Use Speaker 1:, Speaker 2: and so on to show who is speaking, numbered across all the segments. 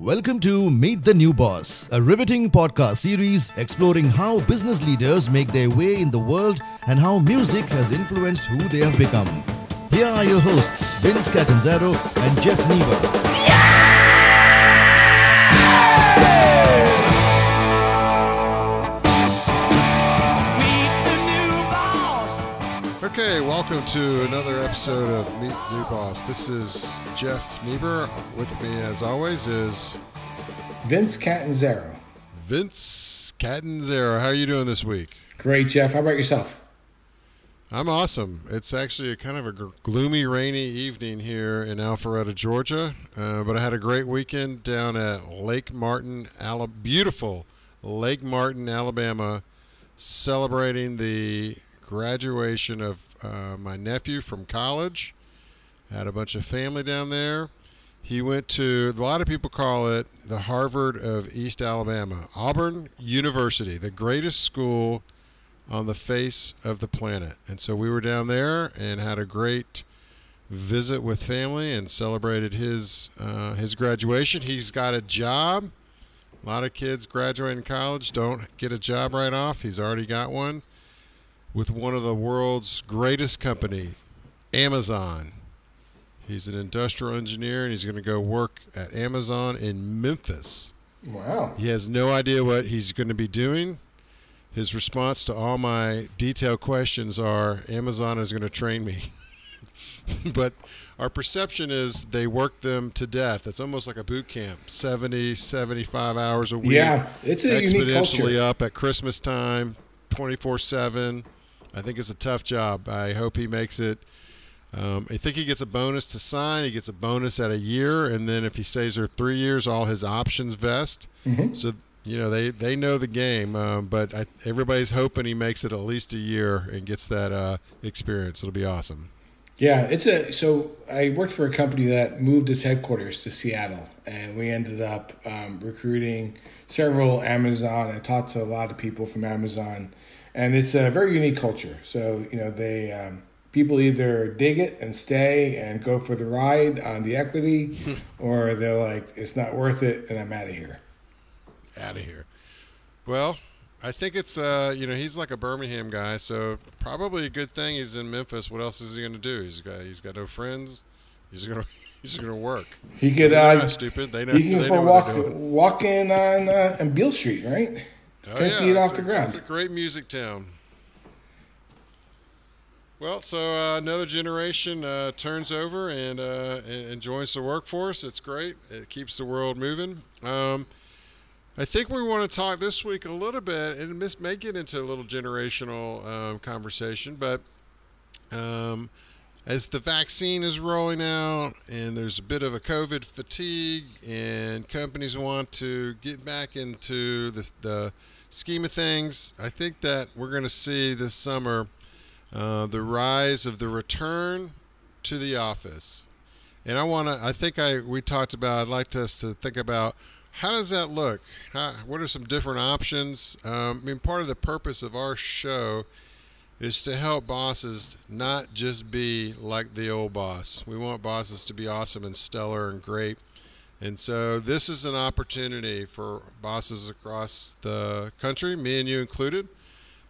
Speaker 1: Welcome to Meet the New Boss, a riveting podcast series exploring how business leaders make their way in the world and how music has influenced who they have become. Here are your hosts, Vince Catanzaro and Jeff Niebuhr.
Speaker 2: Okay, welcome to another episode of Meet New Boss. This is Jeff Niebuhr. With me, as always, is
Speaker 3: Vince Catanzaro.
Speaker 2: Vince Catanzaro. How are you doing this week?
Speaker 3: Great, Jeff. How about yourself?
Speaker 2: I'm awesome. It's actually a kind of a gloomy, rainy evening here in Alpharetta, Georgia. Uh, but I had a great weekend down at Lake Martin, beautiful Lake Martin, Alabama, celebrating the graduation of uh, my nephew from college. Had a bunch of family down there. He went to a lot of people call it the Harvard of East Alabama, Auburn University, the greatest school on the face of the planet. And so we were down there and had a great visit with family and celebrated his uh, his graduation. He's got a job. A lot of kids graduating college don't get a job right off. He's already got one with one of the world's greatest company, Amazon. He's an industrial engineer and he's going to go work at Amazon in Memphis.
Speaker 3: Wow.
Speaker 2: He has no idea what he's going to be doing. His response to all my detailed questions are Amazon is going to train me. but our perception is they work them to death. It's almost like a boot camp 70, 75 hours a week.
Speaker 3: Yeah, it's a unique
Speaker 2: exponentially
Speaker 3: culture.
Speaker 2: up at Christmas time, 24 7. I think it's a tough job. I hope he makes it. Um, I think he gets a bonus to sign. He gets a bonus at a year, and then if he stays there three years, all his options vest.
Speaker 3: Mhm.
Speaker 2: So you know they they know the game, um, but I, everybody's hoping he makes it at least a year and gets that uh, experience. It'll be awesome.
Speaker 3: Yeah, it's a. So I worked for a company that moved its headquarters to Seattle, and we ended up um, recruiting several Amazon. I talked to a lot of people from Amazon, and it's a very unique culture. So you know, they um, people either dig it and stay and go for the ride on the equity, or they're like, it's not worth it, and I'm out of here.
Speaker 2: Out of here. Well, I think it's uh you know he's like a Birmingham guy, so probably a good thing he's in Memphis. What else is he going to do? He's got he's got no friends. He's gonna he's gonna work.
Speaker 3: He could. Uh,
Speaker 2: stupid. They know.
Speaker 3: You can
Speaker 2: they
Speaker 3: for
Speaker 2: know
Speaker 3: a
Speaker 2: what they're
Speaker 3: walk walk in on uh, on Beale Street, right?
Speaker 2: Oh,
Speaker 3: Ten
Speaker 2: yeah,
Speaker 3: feet off the
Speaker 2: a-
Speaker 3: ground.
Speaker 2: It's a great music town. Well, so uh, another generation uh, turns over and, uh, and and joins the workforce. It's great. It keeps the world moving. Um, I think we want to talk this week a little bit, and this may get into a little generational um, conversation, but um, as the vaccine is rolling out and there's a bit of a COVID fatigue, and companies want to get back into the, the scheme of things, I think that we're going to see this summer uh, the rise of the return to the office. And I want to, I think I we talked about, I'd like us to think about how does that look? How, what are some different options? Um, I mean, part of the purpose of our show is to help bosses not just be like the old boss. We want bosses to be awesome and stellar and great. And so this is an opportunity for bosses across the country, me and you included,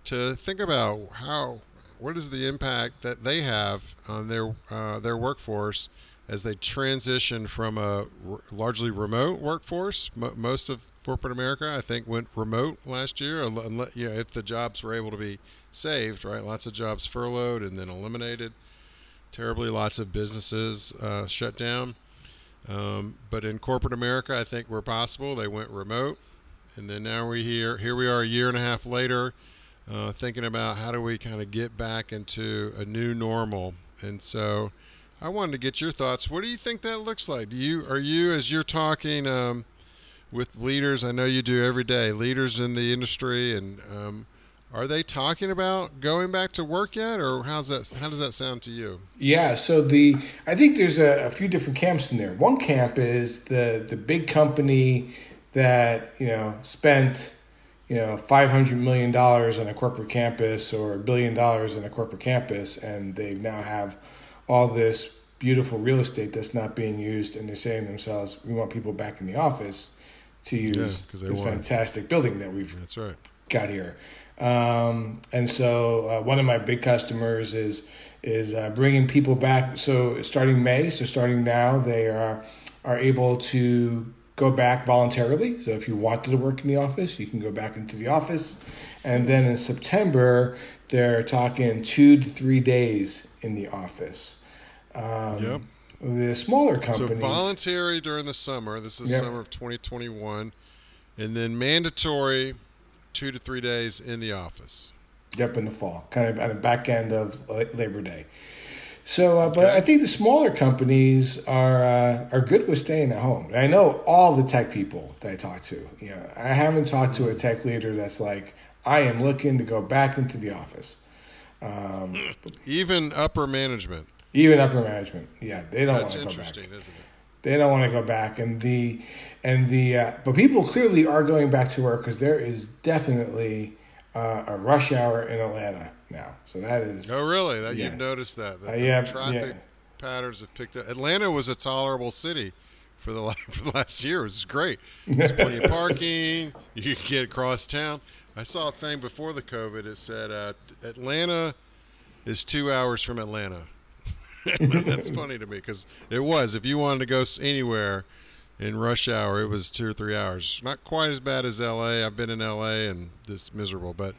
Speaker 2: to think about how what is the impact that they have on their uh, their workforce as they transition from a r- largely remote workforce. Mo most of corporate America, I think, went remote last year. unle- unle- You know, if the jobs were able to be saved, right? Lots of jobs furloughed and then eliminated. Terribly, lots of businesses uh, shut down. Um, but in corporate America, I think where possible, they went remote. And then now we here here we are a year and a half later, uh, thinking about how do we kind of get back into a new normal. And so, I wanted to get your thoughts. What do you think that looks like? Do you are you as you're talking um, with leaders? I know you do every day. Leaders in the industry, and um, are they talking about going back to work yet, or how's that? How does that sound to you?
Speaker 3: Yeah, so the I think there's a, a few different camps in there. One camp is the the big company that you know spent you know five hundred million dollars on a corporate campus or a billion dollars on a corporate campus, and they now have all this beautiful real estate that's not being used, and they're saying to themselves, "We want people back in the office to use
Speaker 2: they
Speaker 3: this fantastic building that we've
Speaker 2: That's right.
Speaker 3: got here." Um, and so uh, one of my big customers is is uh, bringing people back. So starting May, so starting now, they are are able to go back voluntarily. So if you wanted to work in the office, you can go back into the office. And then in September, they're talking two to three days in the office. Um,
Speaker 2: Yep.
Speaker 3: The smaller companies.
Speaker 2: So voluntary during the summer. This is
Speaker 3: Yep.
Speaker 2: summer of 2021, and then mandatory two to three days in the office.
Speaker 3: Yep, in the fall, kind of at the back end of Labor Day. So, uh, but
Speaker 2: Okay.
Speaker 3: I think the smaller companies are uh, are good with staying at home. And I know all the tech people that I talk to. You know, I haven't talked to a tech leader that's like, I am looking to go back into the office. Um,
Speaker 2: Even upper management.
Speaker 3: even upper management, yeah, they don't want
Speaker 2: That's
Speaker 3: to go back.
Speaker 2: interesting, isn't it?
Speaker 3: They don't want to go back, and the and the uh, but people clearly are going back to work because there is definitely uh, a rush hour in Atlanta now. So that is
Speaker 2: Oh, really? That
Speaker 3: Yeah.
Speaker 2: you've noticed that? that
Speaker 3: Uh,
Speaker 2: the
Speaker 3: yeah,
Speaker 2: traffic
Speaker 3: yeah.
Speaker 2: patterns have picked up. Atlanta was a tolerable city for the for the last year. It was great. There's plenty of parking. You could get across town. I saw a thing before the COVID. It said uh, Atlanta is two hours from Atlanta. That's funny to me because it was. If you wanted to go anywhere in rush hour, it was two or three hours. Not quite as bad as L.A. I've been in L.A. and it's miserable, but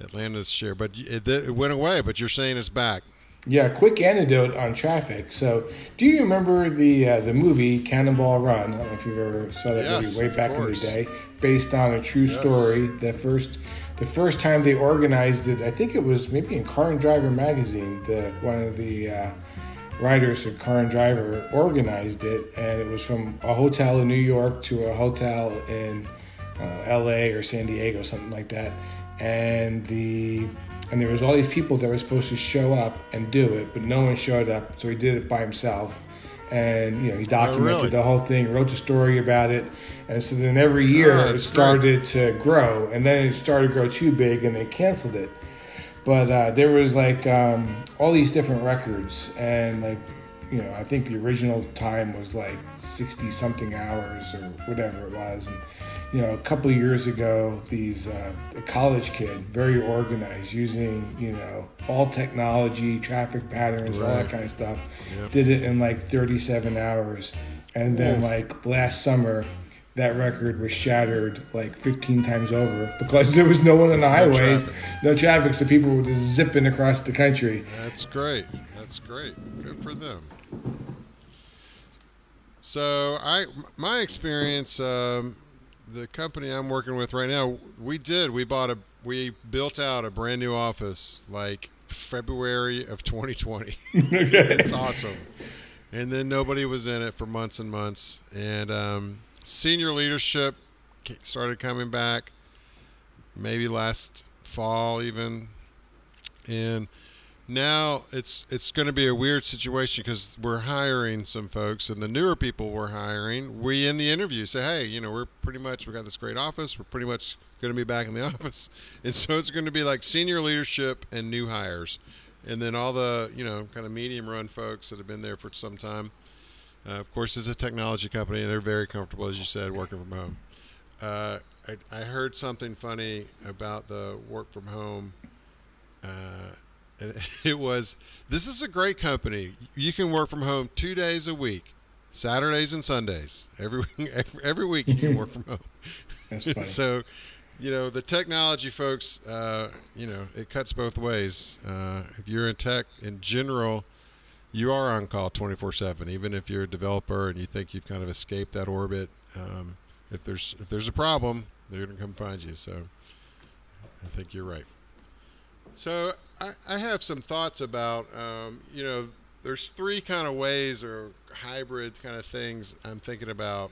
Speaker 2: Atlanta's share. But it, it went away. But you're saying it's back.
Speaker 3: Yeah, quick anecdote on traffic. So, do you remember the uh, the movie Cannonball Run? I don't know if you ever saw that
Speaker 2: Yes,
Speaker 3: movie way back in the day, based on a true
Speaker 2: Yes.
Speaker 3: story. The first the first time they organized it, I think it was maybe in Car and Driver magazine. The one of the uh, writers of Car and Driver organized it, and it was from a hotel in New York to a hotel in uh, L.A. or San Diego, something like that. And the and there was all these people that were supposed to show up and do it, but no one showed up, so he did it by himself. And you know, he documented
Speaker 2: really?
Speaker 3: the whole thing, wrote the story about it, and so then every year
Speaker 2: Oh,
Speaker 3: it started to grow, and then it started to grow too big, and they canceled it but uh, there was like um, all these different records and like you know i think the original time was like 60 something hours or whatever it was and you know a couple years ago these uh, a college kid very organized using you know all technology traffic patterns all that kind of stuff
Speaker 2: Yep.
Speaker 3: did it in like 37 hours and then
Speaker 2: Oof.
Speaker 3: like last summer that record was shattered like 15 times over because there was no one on the
Speaker 2: There's no
Speaker 3: highways
Speaker 2: traffic.
Speaker 3: no traffic, so people were just zipping across the country.
Speaker 2: That's great. That's great. Good for them. So I, my experience, um, the company I'm working with right now, we did. We bought a, we built out a brand new office like February of 2020. it's awesome. And then nobody was in it for months and months. And um, senior leadership started coming back, maybe last fall even. And now it's it's going to be a weird situation because we're hiring some folks, and the newer people we're hiring, we in the interview say, hey, you know, we're pretty much we got this great office. We're pretty much going to be back in the office, and so it's going to be like senior leadership and new hires, and then all the you know kind of medium run folks that have been there for some time. Uh, of course, it's a technology company, and they're very comfortable, as you said, working from home. Uh, I, I heard something funny about the work from home. Uh, and it was this is a great company. You can work from home two days a week, Saturdays and Sundays. Every every, every week you can work from home.
Speaker 3: That's funny.
Speaker 2: so, you know, the technology folks, uh, you know, it cuts both ways. Uh, if you're in tech in general, you are on call 24 7. Even if you're a developer and you think you've kind of escaped that orbit, um, if there's if there's a problem, they're going to come find you. So, I think you're right. So I, I have some thoughts about, um, you know, there's three kind of ways or hybrid kind of things I'm thinking about.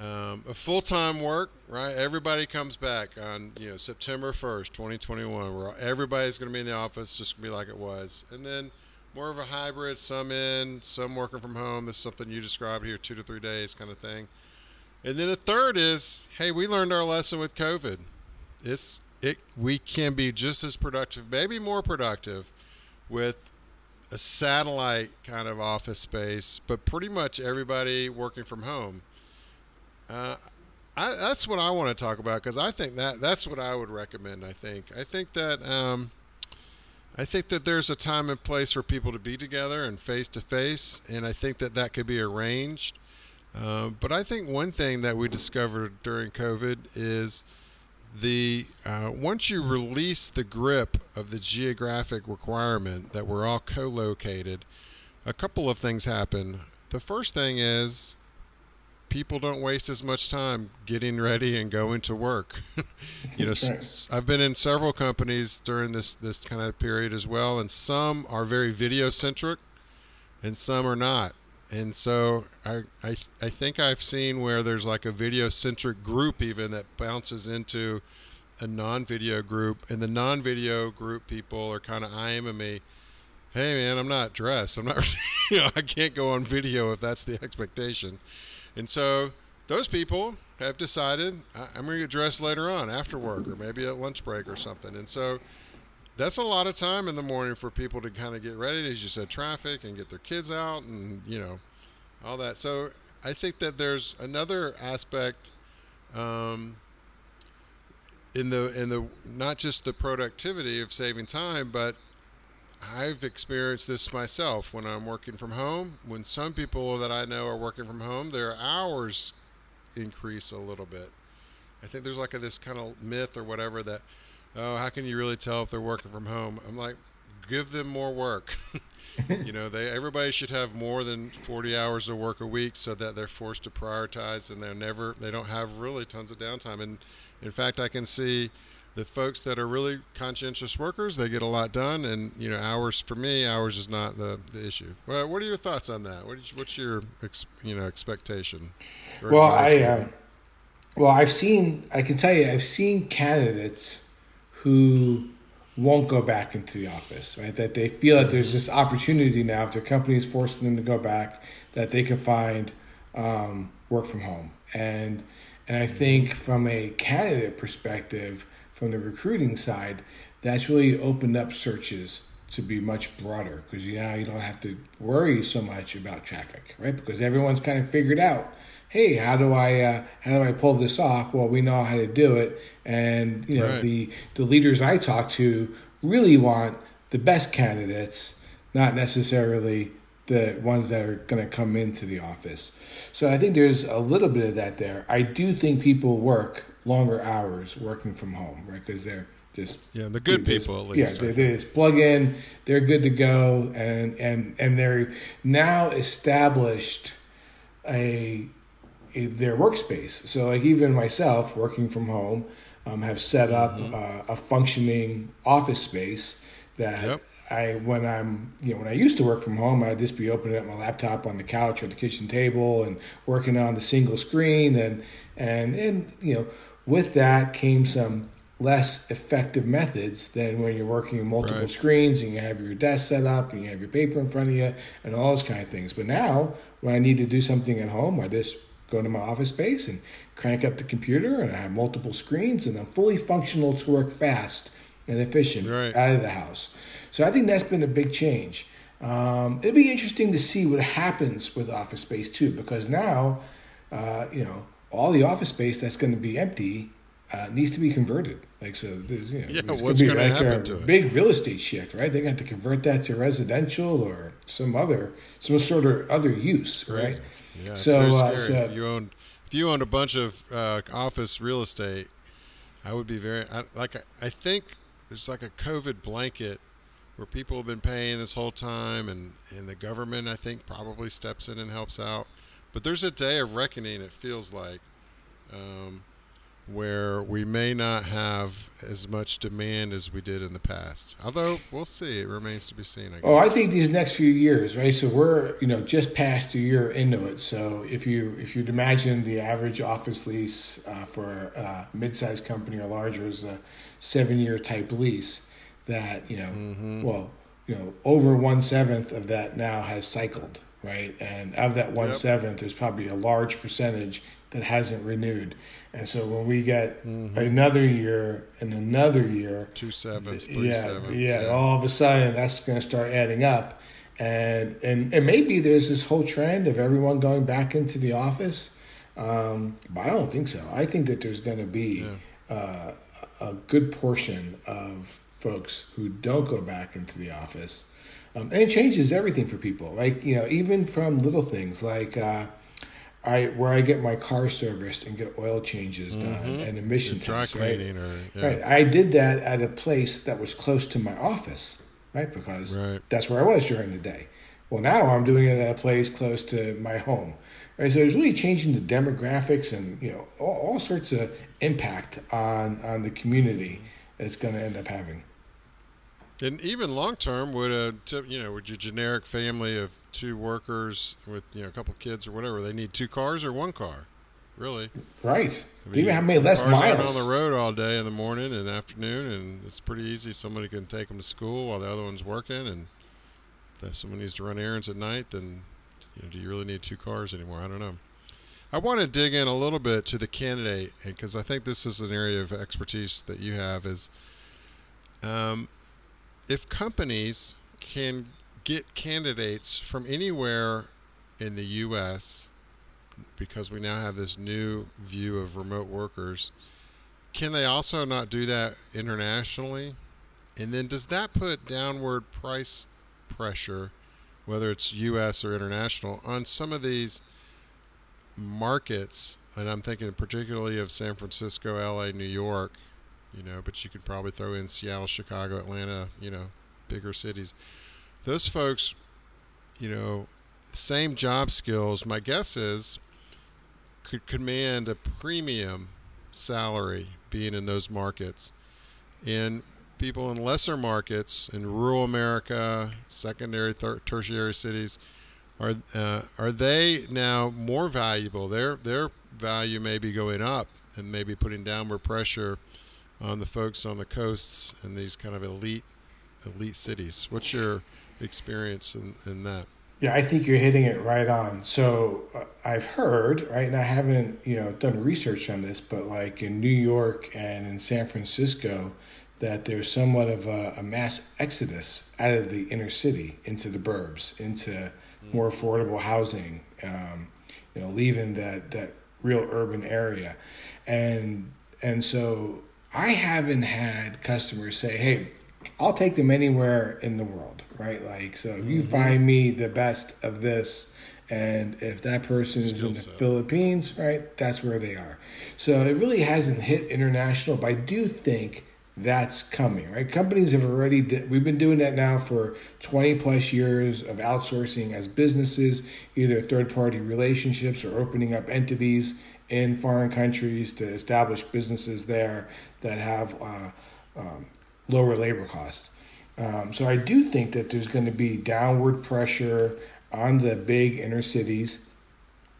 Speaker 2: Um, a full-time work, right? Everybody comes back on, you know, September 1st, 2021, where everybody's going to be in the office, just be like it was. And then more of a hybrid, some in, some working from home. This is something you described here, two to three days kind of thing. And then a third is, hey, we learned our lesson with COVID. It's it we can be just as productive, maybe more productive, with a satellite kind of office space, but pretty much everybody working from home. Uh, I, that's what I want to talk about because I think that that's what I would recommend. I think I think that um, I think that there's a time and place for people to be together and face to face, and I think that that could be arranged. Uh, but I think one thing that we discovered during COVID is the uh, once you release the grip of the geographic requirement that we're all co-located, a couple of things happen. The first thing is people don't waste as much time getting ready and going to work. you know, right. I've been in several companies during this this kind of period as well, and some are very video centric, and some are not. And so I, I I think I've seen where there's like a video centric group even that bounces into a non video group, and the non video group people are kind of eyeing me. Hey man, I'm not dressed. I'm not. you know, I can't go on video if that's the expectation. And so those people have decided I'm going to get dressed later on after work or maybe at lunch break or something. And so that's a lot of time in the morning for people to kind of get ready, as you said, traffic and get their kids out and, you know, all that. So I think that there's another aspect um, in the in the not just the productivity of saving time, but I've experienced this myself when I'm working from home. When some people that I know are working from home, their hours increase a little bit. I think there's like a, this kind of myth or whatever that, oh, how can you really tell if they're working from home? I'm like, give them more work. you know, they everybody should have more than 40 hours of work a week so that they're forced to prioritize and they're never they don't have really tons of downtime. And in fact, I can see the folks that are really conscientious workers, they get a lot done, and you know, hours for me, hours is not the, the issue. Well, what are your thoughts on that? What is, what's your ex, you know expectation?
Speaker 3: Well, I uh, well, I've seen. I can tell you, I've seen candidates who won't go back into the office, right? That they feel that there's this opportunity now, if their company is forcing them to go back, that they can find um, work from home. And and I think from a candidate perspective, from the recruiting side, that's really opened up searches to be much broader because you now you don't have to worry so much about traffic, right? Because everyone's kind of figured out, hey, how do I uh, how do I pull this off? Well, we know how to do it, and you know right. the the leaders I talk to really want the best candidates, not necessarily the ones that are going to come into the office. So I think there's a little bit of that there. I do think people work longer hours working from home, right? Because they're just
Speaker 2: yeah, the good people at
Speaker 3: least. Yeah, they, they just plug in, they're good to go, and and and they're now established a, a their workspace. So like even myself working from home, um, have set up mm-hmm. uh, a functioning office space that. Yep. I when I'm you know when I used to work from home, I'd just be opening up my laptop on the couch or the kitchen table and working on the single screen and and and you know with that came some less effective methods than when you're working multiple right. screens and you have your desk set up and you have your paper in front of you and all those kind of things. But now, when I need to do something at home, I just go to my office space and crank up the computer and I have multiple screens and I'm fully functional to work fast and efficient right. out of the house. So I think that's been a big change. Um, it'll be interesting to see what happens with office space too, because now, uh, you know, all the office space that's going to be empty uh, needs to be converted. Like so, there's you know,
Speaker 2: yeah, there's what's going to happen to it?
Speaker 3: Big real estate shift, right? They got to convert that to residential or some other some sort of other use, right?
Speaker 2: Yeah, so, uh, so if you own if you owned a bunch of uh, office real estate, I would be very I, like I, I think there's like a COVID blanket where people have been paying this whole time, and and the government I think probably steps in and helps out but there's a day of reckoning, it feels like, um, where we may not have as much demand as we did in the past. Although we'll see, it remains to be seen. I
Speaker 3: oh, I think these next few years, right? So we're you know just past a year into it. So if you if you'd imagine the average office lease uh, for a mid-sized company or larger is a seven-year type lease, that you know, mm-hmm. well, you know, over one seventh of that now has cycled right? And of that one yep. seventh, there's probably a large percentage that hasn't renewed. And so when we get mm-hmm. another year and another year,
Speaker 2: two sevenths, three
Speaker 3: yeah,
Speaker 2: sevenths,
Speaker 3: yeah, yeah, all of a sudden that's going to start adding up. and and and maybe there's this whole trend of everyone going back into the office. Um, but I don't think so. I think that there's going to be uh, a good portion of folks who don't go back into the office, um, and it changes everything for people. Like you know, even from little things like. Uh, I where I get my car serviced and get oil changes done and emission tests, right?
Speaker 2: or yeah.
Speaker 3: Right. I did that at a place that was close to my office, right? Because
Speaker 2: Right.
Speaker 3: that's where I was during the day. Well, now I'm doing it at a place close to my home. Right. So it's really changing the demographics and you know all, all sorts of impact on on the community it's going to end up having.
Speaker 2: And even long term, would a you know would your generic family of two workers with you know a couple kids or whatever they need two cars or one car, really?
Speaker 3: Right.
Speaker 2: I
Speaker 3: They even have many less miles.
Speaker 2: on the road all day in the morning and afternoon, and it's pretty easy. Somebody can take them to school while the other one's working, and if someone needs to run errands at night, then you know, do you really need two cars anymore? I don't know. I want to dig in a little bit to the candidate because I think this is an area of expertise that you have. Is um, if companies can get candidates from anywhere in the U.S. because we now have this new view of remote workers, can they also not do that internationally? And then does that put downward price pressure, whether it's U.S. or international, on some of these markets? And I'm thinking particularly of San Francisco, L.A., New York, you know, but you could probably throw in Seattle, Chicago, Atlanta, you know, bigger cities. Those folks, you know, same job skills, my guess is, could command a premium salary being in those markets. And people in lesser markets in rural America, secondary, tertiary cities, are uh, are they now more valuable? Their their value may be going up and maybe putting downward pressure on the folks on the coasts and these kind of elite elite cities. What's your experience in, in that?
Speaker 3: Yeah, I think you're hitting it right on. So uh, I've heard, right, and I haven't, you know, done research on this, but like in New York and in San Francisco, that there's somewhat of a, a mass exodus out of the inner city into the burbs, into more affordable housing, um, you know, leaving that that real urban area, and and so I haven't had customers say, "Hey, I'll take them anywhere in the world," right? Like, so if you mm-hmm. find me the best of this, and if that person is in the
Speaker 2: set.
Speaker 3: Philippines, right, that's where they are. So it really hasn't hit international, but I do think that's coming, right? Companies have already, we've been doing that now for 20 plus years of outsourcing as businesses, either third party relationships or opening up entities in foreign countries to establish businesses there that have uh, um, lower labor costs. Um, so I do think that there's going to be downward pressure on the big inner cities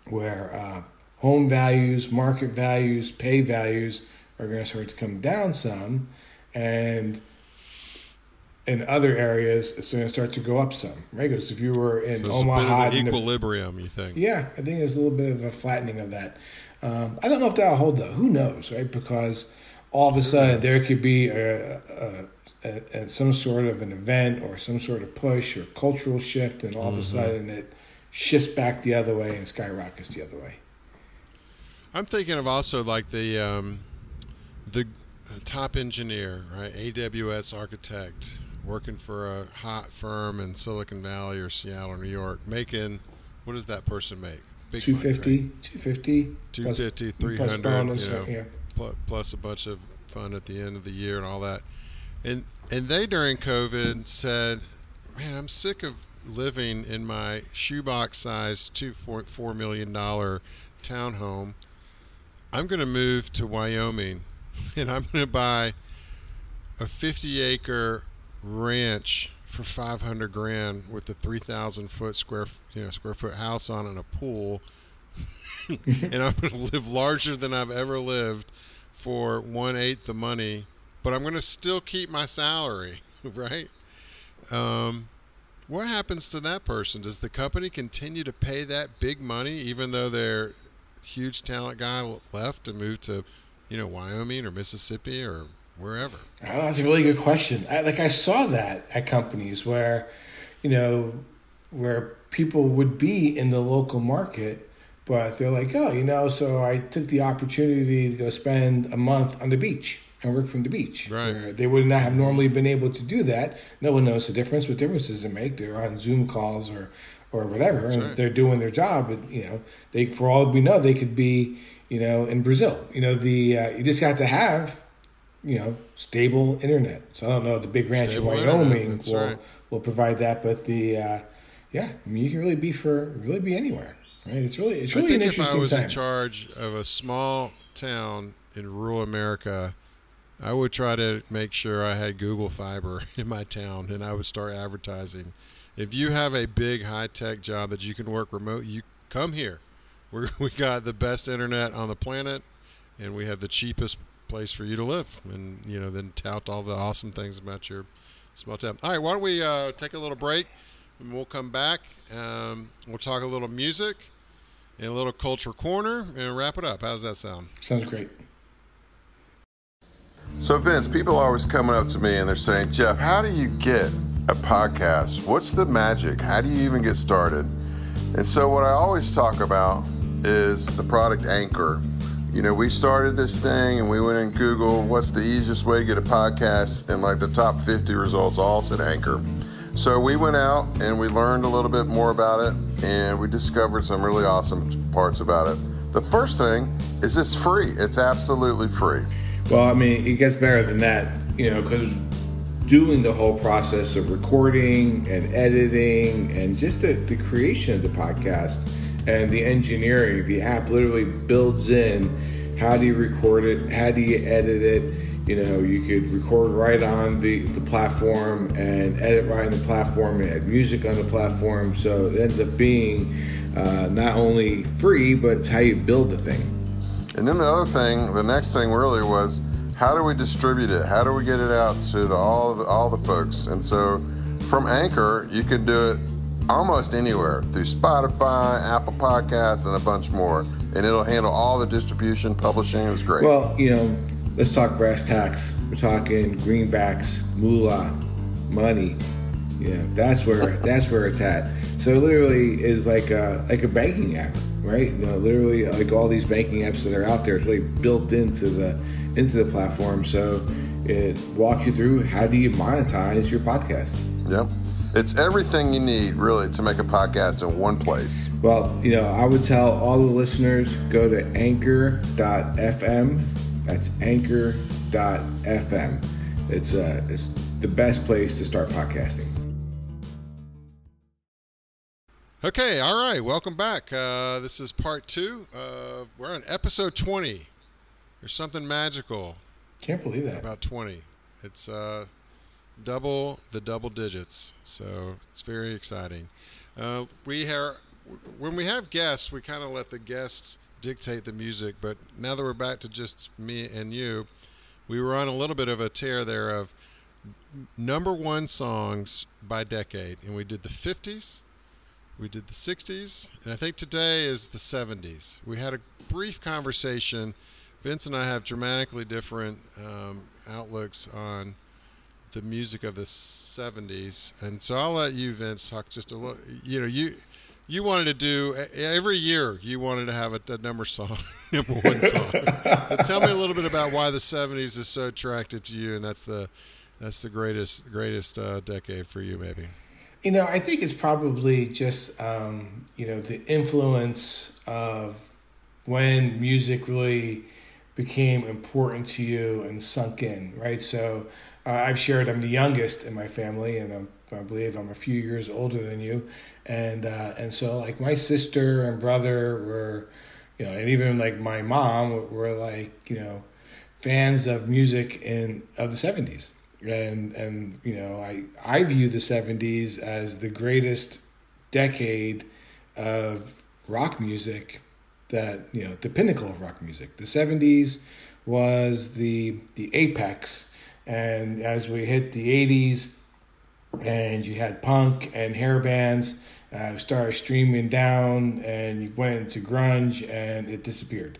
Speaker 3: where uh, home values, market values, pay values are going to start to come down some, and in other areas it's going to start to go up some. Right? Because if you were in
Speaker 2: So
Speaker 3: Omaha,
Speaker 2: a bit of
Speaker 3: in
Speaker 2: an
Speaker 3: the-
Speaker 2: equilibrium, you think?
Speaker 3: yeah, I think there's a little bit of a flattening of that. Um, I don't know if that'll hold though. Who knows, right? Because all of a sudden there could be a, a, a, a some sort of an event or some sort of push or cultural shift, and all of a sudden it shifts back the other way and skyrockets the other way.
Speaker 2: I'm thinking of also like the um, the top engineer, right? AWS architect working for a hot firm in Silicon Valley or Seattle or New York, making what does that person make? Big money,
Speaker 3: 250,
Speaker 2: right?
Speaker 3: 250,
Speaker 2: 250,
Speaker 3: plus
Speaker 2: 300,
Speaker 3: bonus,
Speaker 2: you know,
Speaker 3: yeah.
Speaker 2: Pl- plus a bunch of fun at the end of the year and all that. And and they during COVID said, "Man, I'm sick of living in my shoebox size 2.4 million dollar townhome. I'm going to move to Wyoming and I'm going to buy a 50 acre ranch for 500 grand with a 3,000 foot square you know square foot house on and a pool." and I'm going to live larger than I've ever lived for one eighth the money, but I'm going to still keep my salary, right? Um, what happens to that person? Does the company continue to pay that big money, even though their huge talent guy left and moved to, you know, Wyoming or Mississippi or wherever?
Speaker 3: Oh, that's a really good question. I, like I saw that at companies where, you know, where people would be in the local market, but they're like, oh, you know, so I took the opportunity to go spend a month on the beach and work from the beach.
Speaker 2: Right.
Speaker 3: They would not have normally been able to do that. No one knows the difference, what differences it make. They're on Zoom calls or or whatever, and
Speaker 2: right.
Speaker 3: if they're doing their job, but, you know, they for all we know, they could be, you know, in Brazil. You know, the uh, you just have to have, you know, stable internet. So I don't know the big ranch
Speaker 2: Stable
Speaker 3: in Wyoming will
Speaker 2: right.
Speaker 3: will provide that, but the uh, yeah, I mean, you can really be for really be anywhere. Right? It's really it's
Speaker 2: I
Speaker 3: really an
Speaker 2: think if I was
Speaker 3: time.
Speaker 2: in charge of a small town in rural America, I would try to make sure I had Google Fiber in my town, and I would start advertising. If you have a big high tech job that you can work remote, you come here. We're, we got the best internet on the planet, and we have the cheapest place for you to live. And you know, then tout all the awesome things about your small town. All right, why don't we uh, take a little break, and we'll come back. Um, we'll talk a little music and a little culture corner and wrap it up. How does that sound?
Speaker 3: Sounds great.
Speaker 4: So, Vince, people are always coming up to me and they're saying, Jeff, how do you get a podcast? What's the magic? How do you even get started? And so, what I always talk about is the product Anchor. You know, we started this thing and we went in Google, what's the easiest way to get a podcast? And like the top 50 results all said Anchor. So we went out and we learned a little bit more about it and we discovered some really awesome parts about it. The first thing is it's free, it's absolutely free.
Speaker 3: Well, I mean, it gets better than that, you know, because doing the whole process of recording and editing and just the, the creation of the podcast and the engineering, the app literally builds in how do you record it, how do you edit it. You know, you could record right on the, the platform and edit right on the platform and add music on the platform. So it ends up being uh, not only free, but it's how you build the thing.
Speaker 4: And then the other thing, the next thing really was how do we distribute it? How do we get it out to the, all the, all the folks? And so from Anchor, you can do it almost anywhere through Spotify, Apple Podcasts, and a bunch more. And it'll handle all the distribution, publishing. It was great.
Speaker 3: Well, you know, let's talk brass tacks. We're talking greenbacks, moolah, money. Yeah, that's where that's where it's at. So it literally is like a like a banking app, right? You know, literally like all these banking apps that are out there, it's really built into the into the platform. So it walks you through how do you monetize your podcast.
Speaker 4: yep. It's everything you need, really, to make a podcast in one place.
Speaker 3: Well, you know, I would tell all the listeners go to anchor.fm. That's anchor.fm. It's uh it's the best place to start podcasting.
Speaker 2: Okay, all right, welcome back. Uh, this is part two. Uh, we're on episode 20. There's something magical
Speaker 3: Can't believe that.
Speaker 2: about 20. It's uh, double the double digits, so it's very exciting. Uh, we have, when we have guests, we kind of let the guests dictate the music, but now that we're back to just me and you, we were on a little bit of a tear there of number one songs by decade, and we did the 50s, we did the 60s, and I think today is the 70s. We had a brief conversation. Vince and I have dramatically different um, outlooks on the music of the 70s, and so I'll let you, Vince, talk just a little. You know, you you wanted to do every year. You wanted to have a, a number song, number one song. so tell me a little bit about why the 70s is so attractive to you, and that's the that's the greatest greatest uh, decade for you, maybe.
Speaker 3: You know, I think it's probably just um, you know the influence of when music really became important to you and sunk in, right? So uh, I've shared I'm the youngest in my family, and I'm, I believe I'm a few years older than you, and uh, and so like my sister and brother were, you know, and even like my mom were like you know fans of music in of the seventies. And and you know I I view the 70s as the greatest decade of rock music that you know the pinnacle of rock music. The 70s was the the apex. And as we hit the 80s and you had punk and hair bands uh, started streaming down and you went into grunge and it disappeared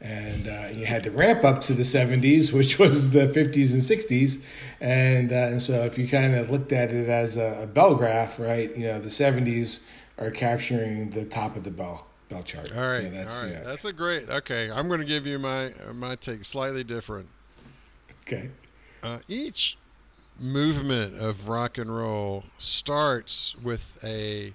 Speaker 3: and uh, you had to ramp up to the 70s, which was the 50s and 60s, and uh, and so if you kind of looked at it as a, a, bell graph, right? You know, the 70s are capturing the top of the bell bell chart.
Speaker 2: All right, that's, all right, yeah. that's a great. Okay, I'm going to give you my my take slightly different.
Speaker 3: Okay.
Speaker 2: Uh, each movement of rock and roll starts with a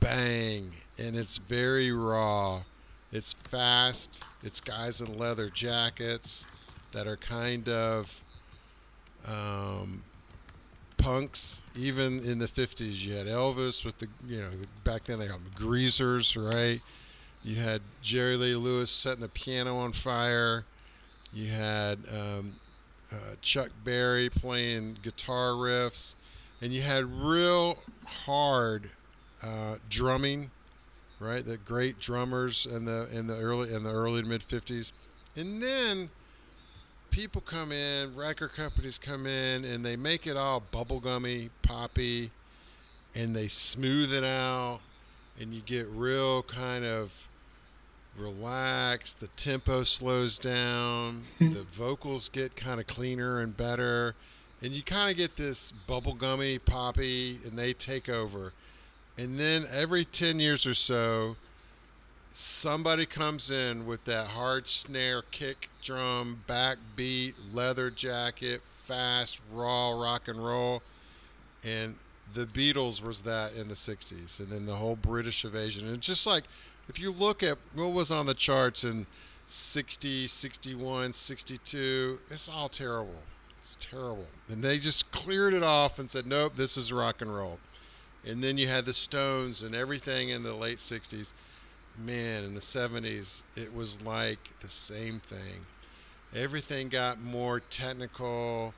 Speaker 2: bang, and it's very raw. It's fast. It's guys in leather jackets that are kind of um, punks. Even in the 50s, you had Elvis with the, you know, back then they got greasers, right? You had Jerry Lee Lewis setting the piano on fire. You had um, uh, Chuck Berry playing guitar riffs, and you had real hard uh, drumming, right? The great drummers in the in the early in the early to mid '50s, and then people come in, record companies come in, and they make it all bubblegummy, poppy, and they smooth it out, and you get real kind of relaxed. The tempo slows down. Hmm. the vocals get kind of cleaner and better. And you kind of get this bubblegummy, poppy, and they take over. And then every 10 years or so, somebody comes in with that hard snare, kick drum, backbeat, leather jacket, fast, raw rock and roll. And the Beatles was that in the 60s. And then the whole British invasion. And just like if you look at what was on the charts in 60, 61, 62, it's all terrible. It's terrible. And they just cleared it off and said, nope, this is rock and roll. And then you had the Stones and everything in the late 60s. Man, in the 70s, it was like the same thing. Everything got more technical.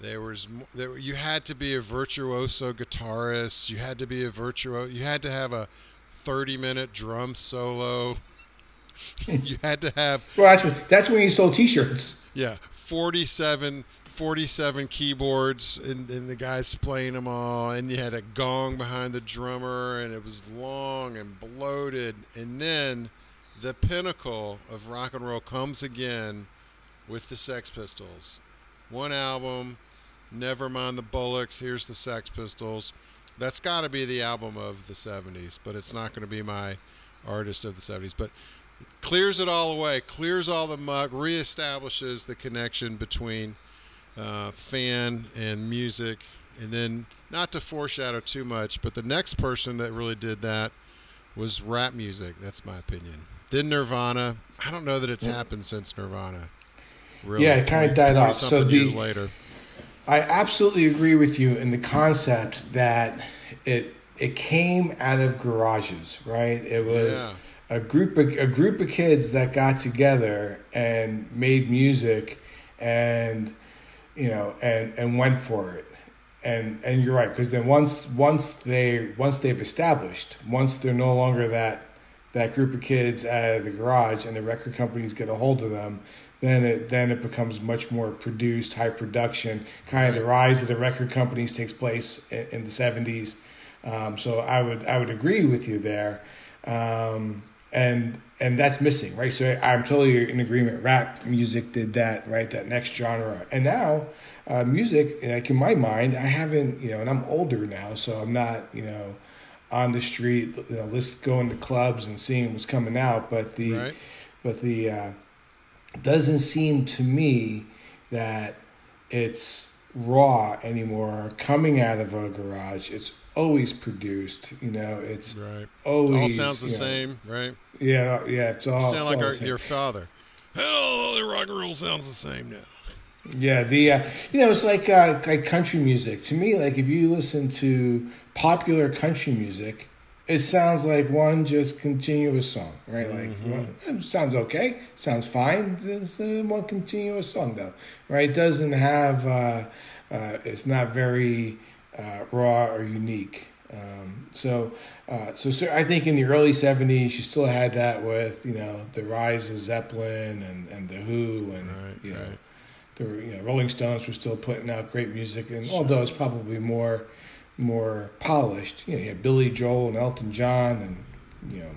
Speaker 2: There was there, you had to be a virtuoso guitarist. You had to be a virtuoso. You had to have a 30 minute drum solo. you had to have.
Speaker 3: Well, that's, what, that's when you sold t shirts.
Speaker 2: Yeah. 47, 47 keyboards, and, and the guys playing them all. And you had a gong behind the drummer, and it was long and bloated. And then the pinnacle of rock and roll comes again with the Sex Pistols. One album, never mind the bollocks here's the Sex Pistols. That's got to be the album of the 70s, but it's not going to be my artist of the 70s. But clears it all away, clears all the muck, reestablishes the connection between uh, fan and music. And then, not to foreshadow too much, but the next person that really did that was rap music. That's my opinion. Then Nirvana. I don't know that it's happened since Nirvana.
Speaker 3: Really. Yeah, it kind of died off. So the later. I absolutely agree with you in the concept that it it came out of garages, right? It was yeah. a group of a group of kids that got together and made music and you know and and went for it. And and you're right because then once once they once they've established, once they're no longer that that group of kids out of the garage and the record companies get a hold of them, then it then it becomes much more produced, high production. Kind of the rise of the record companies takes place in, in the seventies. Um, so I would I would agree with you there, um, and and that's missing, right? So I'm totally in agreement. Rap music did that, right? That next genre, and now uh, music, like in my mind, I haven't, you know, and I'm older now, so I'm not, you know, on the street, you know, let's going to clubs and seeing what's coming out, but the, right. but the uh, doesn't seem to me that it's raw anymore coming out of a garage. It's always produced, you know, it's
Speaker 2: right.
Speaker 3: always
Speaker 2: it all sounds the know, same, right?
Speaker 3: Yeah, yeah, it's all
Speaker 2: you sound
Speaker 3: like
Speaker 2: our, your father. Hell, the rock and roll sounds the same now.
Speaker 3: Yeah, the uh, you know it's like uh, like country music to me. Like if you listen to popular country music, it sounds like one just continuous song, right? Like mm-hmm. well, sounds okay, sounds fine. It's uh, one continuous song though, right? It doesn't have uh, uh, it's not very uh, raw or unique. Um, so, uh, so, so I think in the early '70s, you still had that with you know the rise of Zeppelin and, and the Who and right, you know right. the you know, Rolling Stones were still putting out great music, and although it's probably more more polished. You know, you had Billy Joel and Elton John, and you know,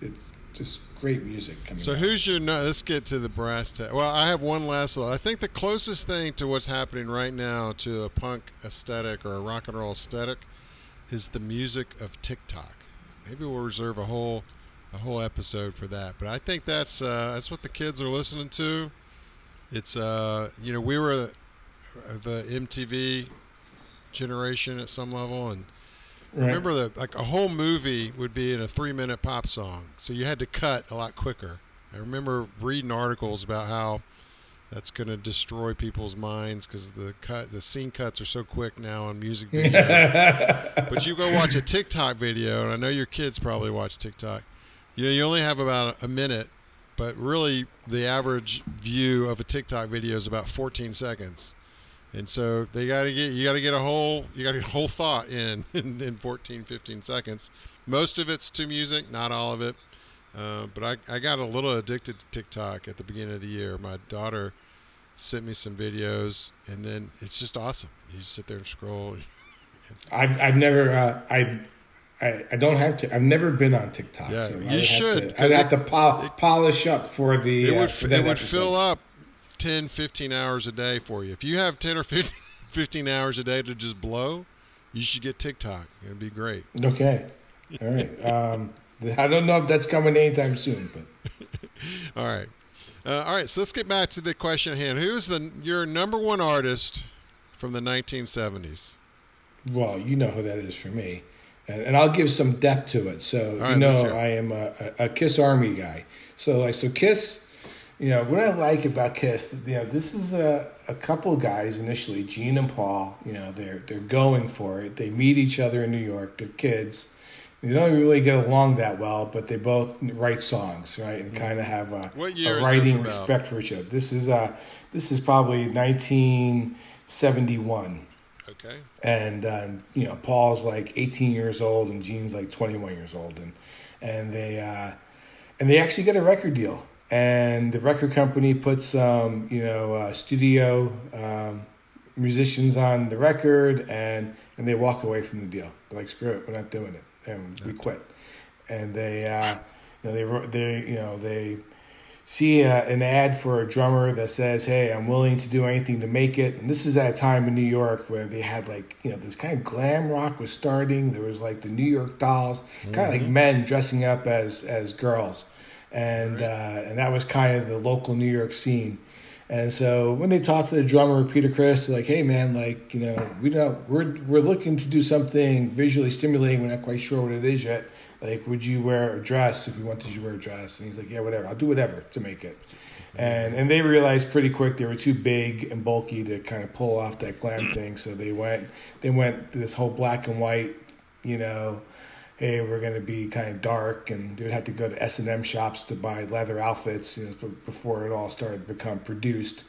Speaker 3: it's just great music coming.
Speaker 2: So
Speaker 3: out.
Speaker 2: who's your? No, let's get to the brass tack. Well, I have one last. I think the closest thing to what's happening right now to a punk aesthetic or a rock and roll aesthetic is the music of TikTok. Maybe we'll reserve a whole a whole episode for that. But I think that's uh, that's what the kids are listening to. It's uh, you know we were the MTV generation at some level, and
Speaker 3: Right.
Speaker 2: remember that like a whole movie would be in a three minute pop song, so you had to cut a lot quicker. I remember reading articles about how that's going to destroy people's minds because the cut the scene cuts are so quick now on music videos. but you go watch a TikTok video, and I know your kids probably watch TikTok. You know, you only have about a minute, but really the average view of a TikTok video is about 14 seconds. And so they got to get you got to get a whole you got to a whole thought in, in in 14 15 seconds. Most of it's to music, not all of it. Uh, but I, I got a little addicted to TikTok at the beginning of the year. My daughter sent me some videos, and then it's just awesome. You just sit there and scroll.
Speaker 3: I've, I've never uh, I, I I don't have to. I've never been on TikTok.
Speaker 2: Yeah,
Speaker 3: so
Speaker 2: you
Speaker 3: I'd have
Speaker 2: should,
Speaker 3: I'd have
Speaker 2: it-
Speaker 3: to pol- polish up for the.
Speaker 2: It
Speaker 3: uh,
Speaker 2: would
Speaker 3: for
Speaker 2: it would fill up 10, 15 hours a day for you. If you have 10 or 15, 15 hours a day to just blow, you should get TikTok. It'd be great.
Speaker 3: Okay. All right. Um, I don't know if that's coming anytime soon, but
Speaker 2: All right. Uh, all right, so let's get back to the question at hand. Who's the your number one artist from the 1970s?
Speaker 3: well, you know who that is for me, and, and I'll give some depth to it. So
Speaker 2: All
Speaker 3: you
Speaker 2: right,
Speaker 3: know. I am a, a, a Kiss Army guy. So like, so Kiss. You know what I like about Kiss. You know, this is a, a couple guys initially, Gene and Paul. You know, they're they're going for it. They meet each other in New York. They're kids. They don't really get along that well, but they both write songs, right, and kind of have a, a writing respect for each other. This is uh this is probably nineteen seventy one
Speaker 2: Okay.
Speaker 3: and um, you know Paul's like 18 years old and Gene's like 21 years old and and they uh, and they actually get a record deal and the record company puts um, you know uh, studio um, musicians on the record and and they walk away from the deal. They're like screw it we're not doing it. And we quit. And they uh, you know they wrote- they you know they see uh, an ad for a drummer that says, "Hey, I'm willing to do anything to make it." And this is at a time in New York where they had like you know this kind of glam rock was starting. There was like the New York Dolls, kind of like men dressing up as as girls, and uh, and that was kind of the local New York scene. And so when they talked to the drummer Peter Criss, they're like, "Hey man, like you know, we don't we're we're looking to do something visually stimulating. We're not quite sure what it is yet. Like, would you wear a dress if you wanted to wear a dress?" And he's like, "Yeah, whatever. I'll do whatever to make it." And and they realized pretty quick they were too big and bulky to kind of pull off that glam thing. So they went they went this whole black and white, you know. Hey, we're gonna be kind of dark, and they'd have to go to S and M shops to buy leather outfits you know, before it all started to become produced.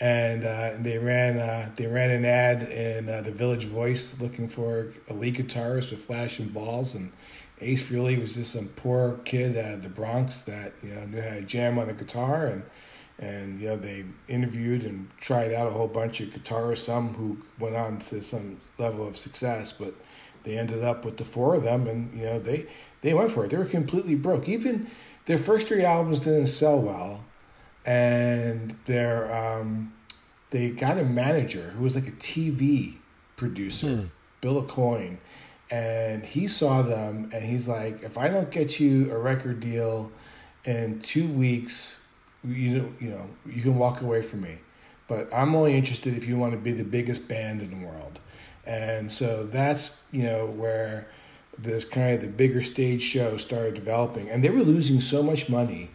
Speaker 3: And, uh, they ran uh, they ran an ad in uh, the Village Voice looking for a lead guitarist with flashing balls, and Ace Frehley was just some poor kid out of the Bronx that you know knew how to jam on the guitar, and and you know they interviewed and tried out a whole bunch of guitarists, some who went on to some level of success, but they ended up with the four of them, and you know they they went for it. They were completely broke. Even their first three albums didn't sell well, and their um, they got a manager who was like a TV producer, Bill Aucoin, and he saw them and he's like, if I don't get you a record deal in two weeks, you know, you know, you can walk away from me, but I'm only interested if you want to be the biggest band in the world, and so that's you know where this kind of the bigger stage show started developing, and they were losing so much money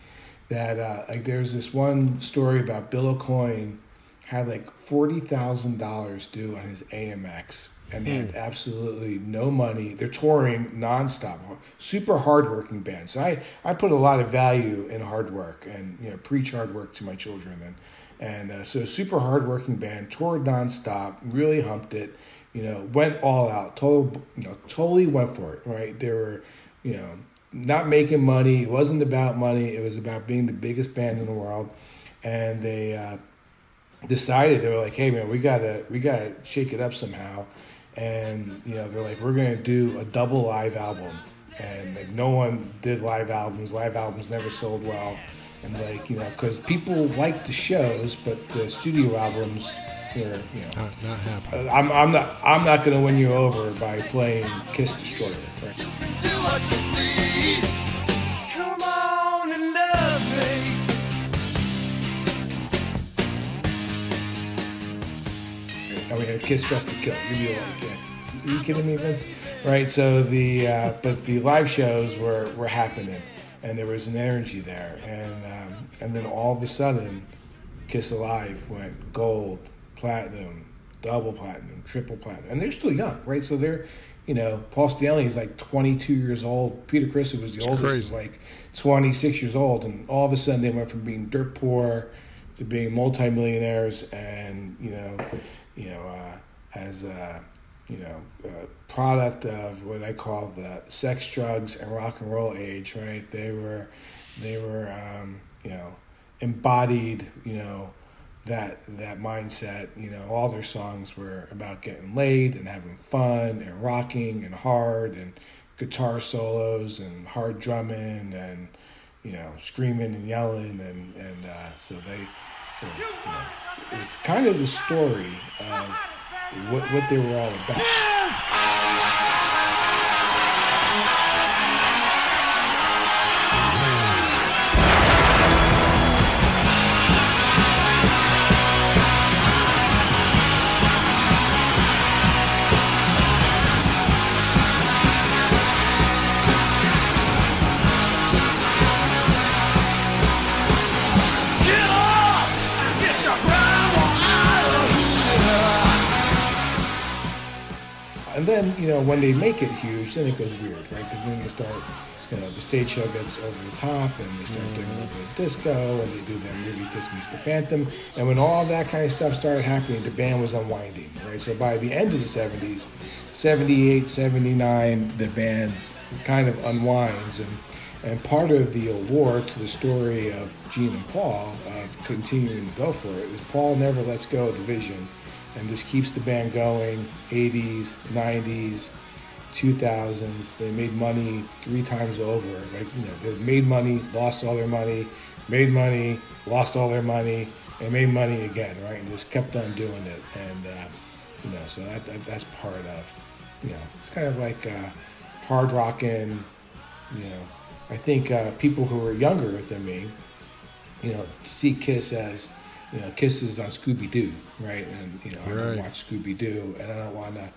Speaker 3: that uh, like there's this one story about Bill Aucoin had like forty thousand dollars due on his AmEx, and they had absolutely no money. They're touring nonstop, super hardworking band. So I I put a lot of value in hard work and you know preach hard work to my children and and uh, so super hardworking band toured nonstop, really humped it. You know, went all out, total, you know, totally went for it. Right, they were, you know, not making money. It wasn't about money. It was about being the biggest band in the world, and they uh, decided they were like, "Hey, man, we gotta we gotta shake it up somehow," and you know they're like, "We're gonna do a double live album." and like no one did live albums. Live albums never sold well, and like you know, because people liked the shows, but the studio albums were you know.
Speaker 2: Not, not happening.
Speaker 3: I'm, I'm not I'm not gonna win you over by playing Kiss Destroyer. Right?
Speaker 5: Do what you need. Come on and love me.
Speaker 3: I mean, Kiss Dressed to Kill. You'd be like, yeah. Are you kidding me, Vince? Right. So the uh, but the live shows were were happening, and there was an energy there, and um, and then all of a sudden, Kiss Alive went gold, platinum, double platinum, triple platinum, and they're still young, right? So they're, you know, Paul Stanley is like 22 years old. Peter Criss, who was the oldest, is like 26 years old, and all of a sudden they went from being dirt poor to being multimillionaires, and you know, you know, uh, as a you know, a product of what I call the sex, drugs, and rock and roll age. Right? They were, they were, um, you know, embodied. You know, that that mindset. You know, all their songs were about getting laid and having fun and rocking and hard and guitar solos and hard drumming and you know screaming and yelling and and uh, so they so you know, it's kind of the story of what what they were all about.
Speaker 5: And
Speaker 3: then you know when they make it huge, then it goes weird, right? Because then they start, you know, the stage show gets over the top, and they start doing a little bit of disco, and they do their movie "Kiss Meets the Phantom." And when all that kind of stuff started happening, the band was unwinding, right? So by the end of the '70s, 78, 79, the band kind of unwinds, and and part of the allure to the story of Gene and Paul of continuing to go for it is Paul never lets go of the vision and this keeps the band going 80s 90s 2000s they made money three times over like you know they made money lost all their money made money lost all their money and made money again right and just kept on doing it and uh, you know so that, that that's part of you know it's kind of like uh, hard rocking you know i think uh, people who are younger than me you know, see Kiss as, you know, Kiss is on Scooby Doo, right? And you know, I don't
Speaker 2: Right.
Speaker 3: watch Scooby Doo, and I don't want to.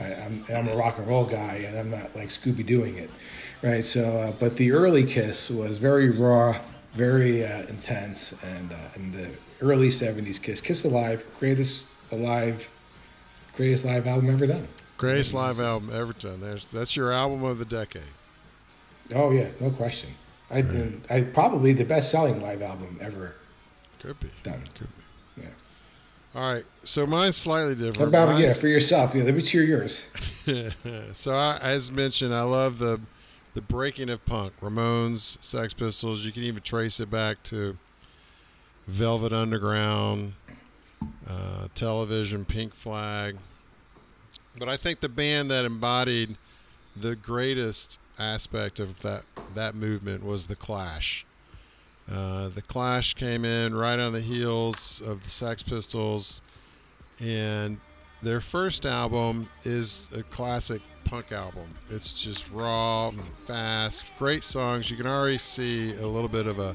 Speaker 3: I'm I'm a rock and roll guy, and I'm not like Scooby doing it, right? So, uh, but the early Kiss was very raw, very uh, intense, and uh, and the early '70s Kiss, Kiss Alive, greatest alive, greatest live album ever done.
Speaker 2: Greatest live album ever done. There's that's your album of the decade.
Speaker 3: Oh yeah, no question. I I probably the best selling live album ever
Speaker 2: Could be.
Speaker 3: done.
Speaker 2: Could be.
Speaker 3: Yeah.
Speaker 2: All right. So mine's slightly different.
Speaker 3: About yeah for yourself? Yeah, let me hear yours.
Speaker 2: so I, as mentioned, I love the the breaking of punk. Ramones, Sex Pistols. You can even trace it back to Velvet Underground, uh, Television, Pink Flag. But I think the band that embodied the greatest aspect of that that movement was the Clash. Uh, the Clash came in right on the heels of the Sex Pistols, and their first album is a classic punk album. It's just raw and fast, great songs. You can already see a little bit of a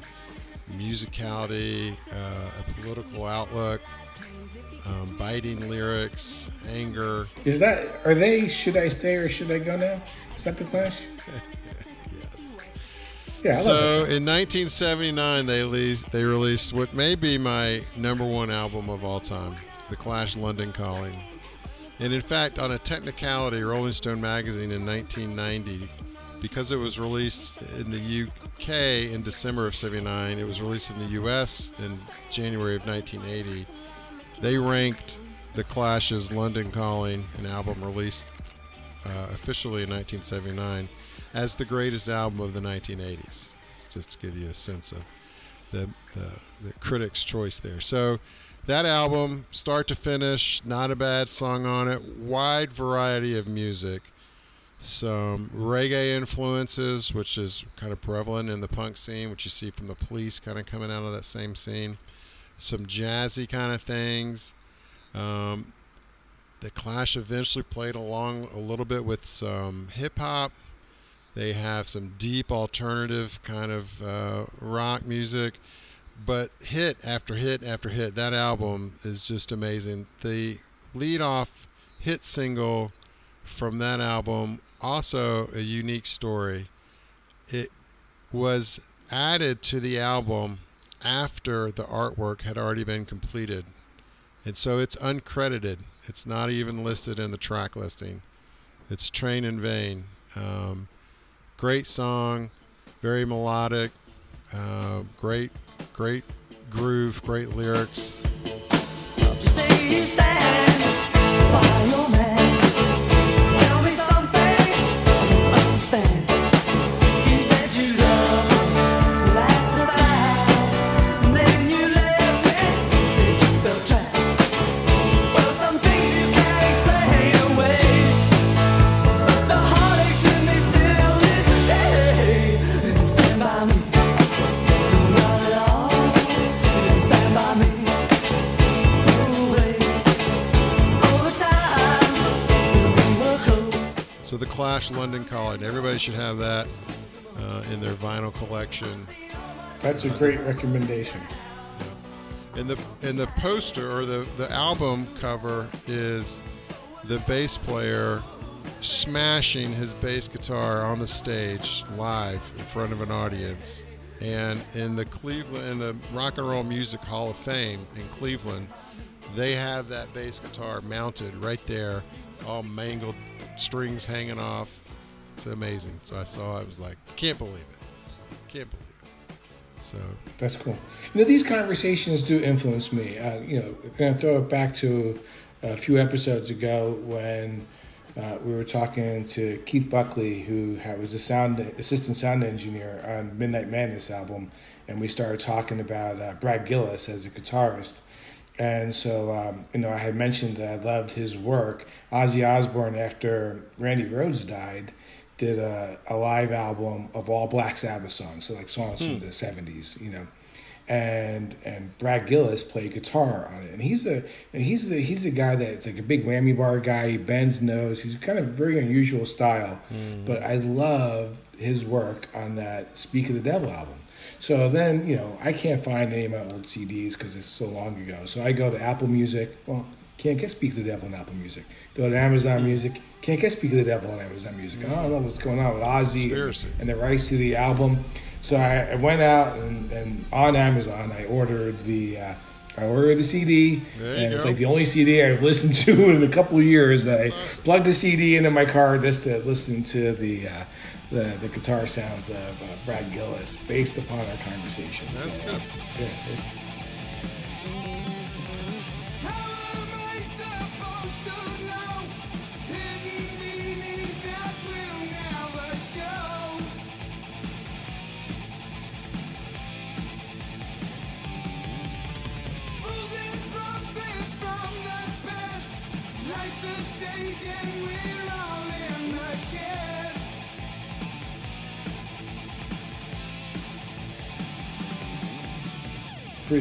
Speaker 2: musicality, uh, a political outlook, um, biting lyrics, anger.
Speaker 3: Is that are they? Should I stay or should I go now? Is that the Clash? Yeah, I
Speaker 2: So in 1979, they released, they released what may be my number one album of all time, The Clash London Calling. And in fact, on a technicality, Rolling Stone magazine in 1990, because it was released in the UK in December of 79, it was released in the US in January of 1980. They ranked The Clash's London Calling, an album released uh, officially in 1979 as the greatest album of the 1980s. It's just to give you a sense of the, the, the critics' choice there. So that album, start to finish, not a bad song on it, wide variety of music. some reggae influences, which is kind of prevalent in the punk scene, which you see from the police kind of coming out of that same scene. Some jazzy kind of things. Um, the Clash eventually played along a little bit with some hip hop. They have some deep alternative kind of uh, rock music, but hit after hit after hit. That album is just amazing. The lead off hit single from that album, also a unique story. It was added to the album after the artwork had already been completed. And so it's uncredited. It's not even listed in the track listing. It's Train in Vain. Um, great song, very melodic, uh, great, great groove, great lyrics. Clash London Calling. Everybody should have that uh, in their vinyl collection.
Speaker 3: That's a great recommendation.
Speaker 2: And the and the poster or the the album cover is the bass player smashing his bass guitar on the stage live in front of an audience. And in the Cleveland in the Rock and Roll Music Hall of Fame in Cleveland, they have that bass guitar mounted right there, all mangled strings hanging off. It's amazing. So I saw I was like, can't believe it. Can't believe it. So
Speaker 3: That's cool. You know, these conversations do influence me. Uh, you know, going to throw it back to a few episodes ago when uh, we were talking to Keith Buckley, who was a sound assistant sound engineer on Midnight Madness album, and we started talking about uh, Brad Gillis as a guitarist. And so, um, you know, I had mentioned that I loved his work. Ozzy Osbourne, after Randy Rhoads died, did a, a live album of all Black Sabbath songs, so like songs from the '70s, you know. And and Brad Gillis played guitar on it, and he's a and he's the he's a guy that's like a big whammy bar guy. He bends nose. He's kind of very unusual style, but I love his work on that Speak of the Devil album. So then, you know, I can't find any of my old CDs because it's so long ago. So I go to Apple Music. Well, can't get Speak of the Devil on Apple Music. Go to Amazon Music. Can't get Speak of the Devil on Amazon Music. I don't know what's going on with Ozzy
Speaker 2: Conspiracy.
Speaker 3: and the rights to the album. So I, I went out and, and on Amazon I ordered the uh, I ordered the CD, and it's
Speaker 2: go.
Speaker 3: like the only CD I've listened to in a couple of years. That I plugged the CD into my car just to listen to the uh, the, the guitar sounds of uh, Brad Gillis based upon our conversation.
Speaker 2: That's
Speaker 3: so,
Speaker 2: good.
Speaker 3: yeah,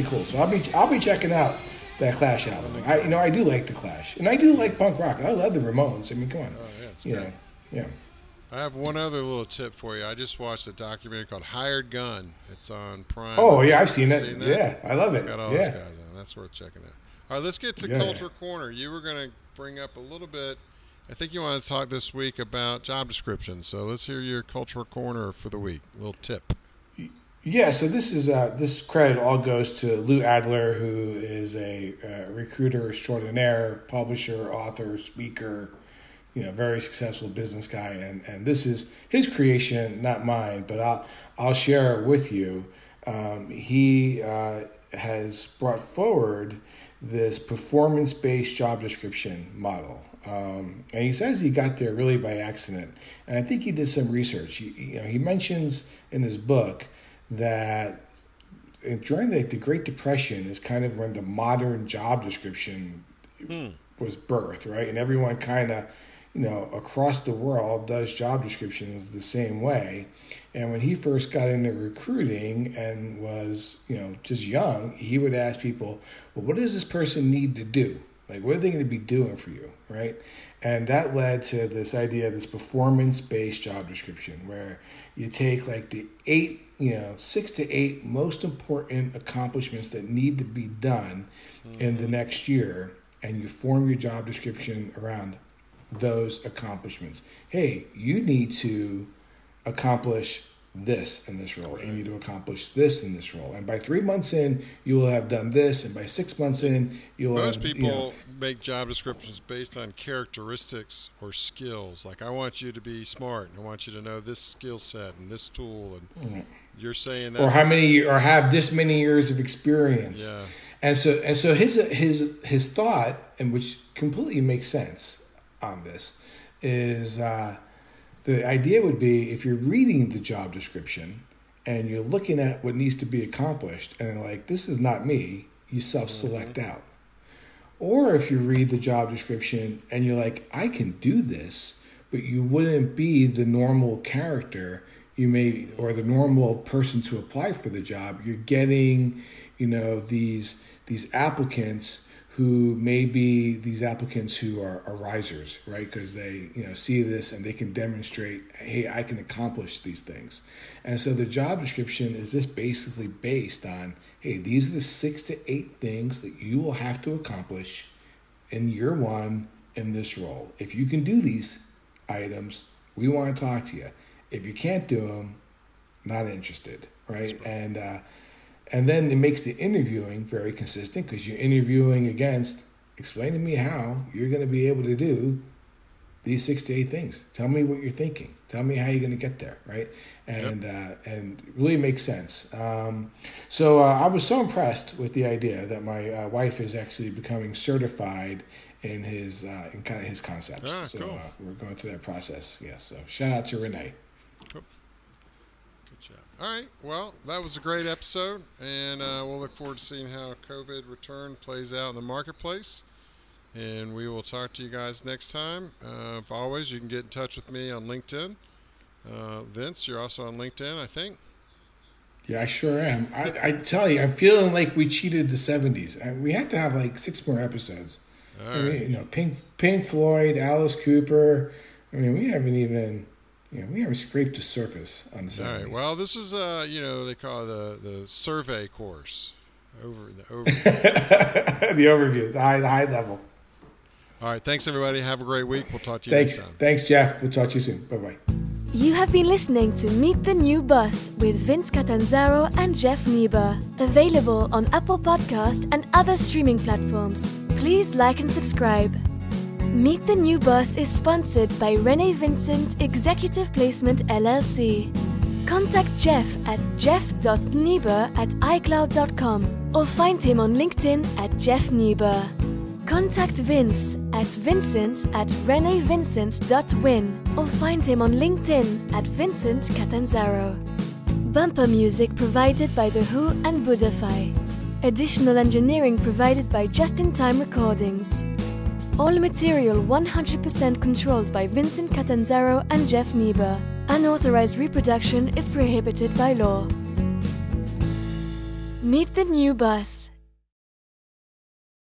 Speaker 3: cool. So I'll be I'll be checking out that Clash album. I you know I do like the Clash, and I do like punk rock. I love the Ramones. I mean, come on,
Speaker 2: Oh, yeah, it's
Speaker 3: you
Speaker 2: great.
Speaker 3: know, yeah.
Speaker 2: I have one other little tip for you. I just watched a documentary called Hired Gun. It's on Prime.
Speaker 3: Oh yeah, I've seen it.
Speaker 2: Seen that?
Speaker 3: Yeah, I love
Speaker 2: It's
Speaker 3: it.
Speaker 2: got all
Speaker 3: yeah.
Speaker 2: those guys on. That's worth checking out. All right, let's get to
Speaker 3: Yeah.
Speaker 2: Culture Corner. You were going to bring up a little bit. I think you want to talk this week about job descriptions. So let's hear your Culture Corner for the week. little tip.
Speaker 3: Yeah, so this is uh, this credit all goes to Lou Adler, who is a uh, recruiter extraordinaire, publisher, author, speaker, you know, very successful business guy, and and this is his creation, not mine, but I'll I'll share it with you. Um, he uh, has brought forward this performance based job description model. Um, and he says he got there really by accident. And I think he did some research. He, you know, he mentions in his book that during the, the Great Depression is kind of when the modern job description hmm. was birthed, right? And everyone kind of, you know, across the world does job descriptions the same way. And when he first got into recruiting and was, you know, just young, he would ask people, well, what does this person need to do? Like, what are they going to be doing for you, right? And that led to this idea of this performance based job description where you take like the eight, you know, six to eight most important accomplishments that need to be done in the mm-hmm. next year and you form your job description around those accomplishments. Hey, you need to accomplish this in this role. You need to accomplish this in this role. And by three months in, you will have done this. And by six months in, you will
Speaker 2: Most
Speaker 3: have, you
Speaker 2: people
Speaker 3: know,
Speaker 2: make job descriptions based on characteristics or skills. Like, I want you to be smart, and I want you to know this skill set and this tool, and mm. You're saying that.
Speaker 3: or how many or have this many years of experience.
Speaker 2: Yeah.
Speaker 3: And so and so his his his thought, and which completely makes sense on this, is uh, the idea would be if you're reading the job description and you're looking at what needs to be accomplished and like this is not me, you self-select out. Or if you read the job description and you're like, I can do this, but you wouldn't be the normal character you may or the normal person to apply for the job. You're getting, you know, these these applicants who may be these applicants who are, are risers, right? Because they, you know, see this and they can demonstrate, hey, I can accomplish these things. And so the job description is just basically based on, hey, these are the six to eight things that you will have to accomplish in year one in this role. If you can do these items, we want to talk to you. If you can't do them, not interested, right? And uh, and then it makes the interviewing very consistent because you're interviewing against. Explain to me how you're going to be able to do these six to eight things. Tell me what you're thinking. Tell me how you're going to get there, right? And uh, and really makes sense. Um, so uh, I was so impressed with the idea that my uh, wife is actually becoming certified in his uh, in kind of his concepts.
Speaker 2: Ah,
Speaker 3: so
Speaker 2: cool.
Speaker 3: uh, we're going through that process. Yes. so shout out to Renee.
Speaker 2: All right. Well, that was a great episode, and uh, we'll look forward to seeing how COVID return plays out in the marketplace. And we will talk to you guys next time. Uh, if always, you can get in touch with me on LinkedIn. Uh, Vince, you're also on LinkedIn, I think.
Speaker 3: Yeah, I sure am. I, I tell you, I'm feeling like we cheated the '70s. Uh, We had to have like six more episodes. I mean, you know, Pink Pink Floyd, Alice Cooper. I mean, we haven't even, you know, we haven't scraped the surface on the
Speaker 2: All
Speaker 3: '70s.
Speaker 2: right. Well, this is uh, you know, they call it the the survey course. Over the over.
Speaker 3: the overview, the high, the high level.
Speaker 2: All right. Thanks everybody. Have a great week. We'll talk to you
Speaker 3: Thanks,
Speaker 2: next time.
Speaker 3: thanks, Jeff. We'll talk to you soon. Bye bye.
Speaker 6: You have been listening to Meet the New Boss with Vince Catanzaro and Jeff Niebuhr. Available on Apple Podcast and other streaming platforms. Please like and subscribe. Meet the New Boss is sponsored by Rene Vincent Executive Placement LLC. Contact Jeff at jeff.niebuhr at icloud.com or find him on LinkedIn at Jeff Niebuhr. Contact Vince at vincent at renevincent.win or find him on LinkedIn at Vincent Catanzaro. Bumper music provided by The Who and Buddhify. Additional engineering provided by Just in Time Recordings. All material 100% controlled by Vincent Catanzaro and Jeff Niebuhr. Unauthorized reproduction is prohibited by law. Meet the new boss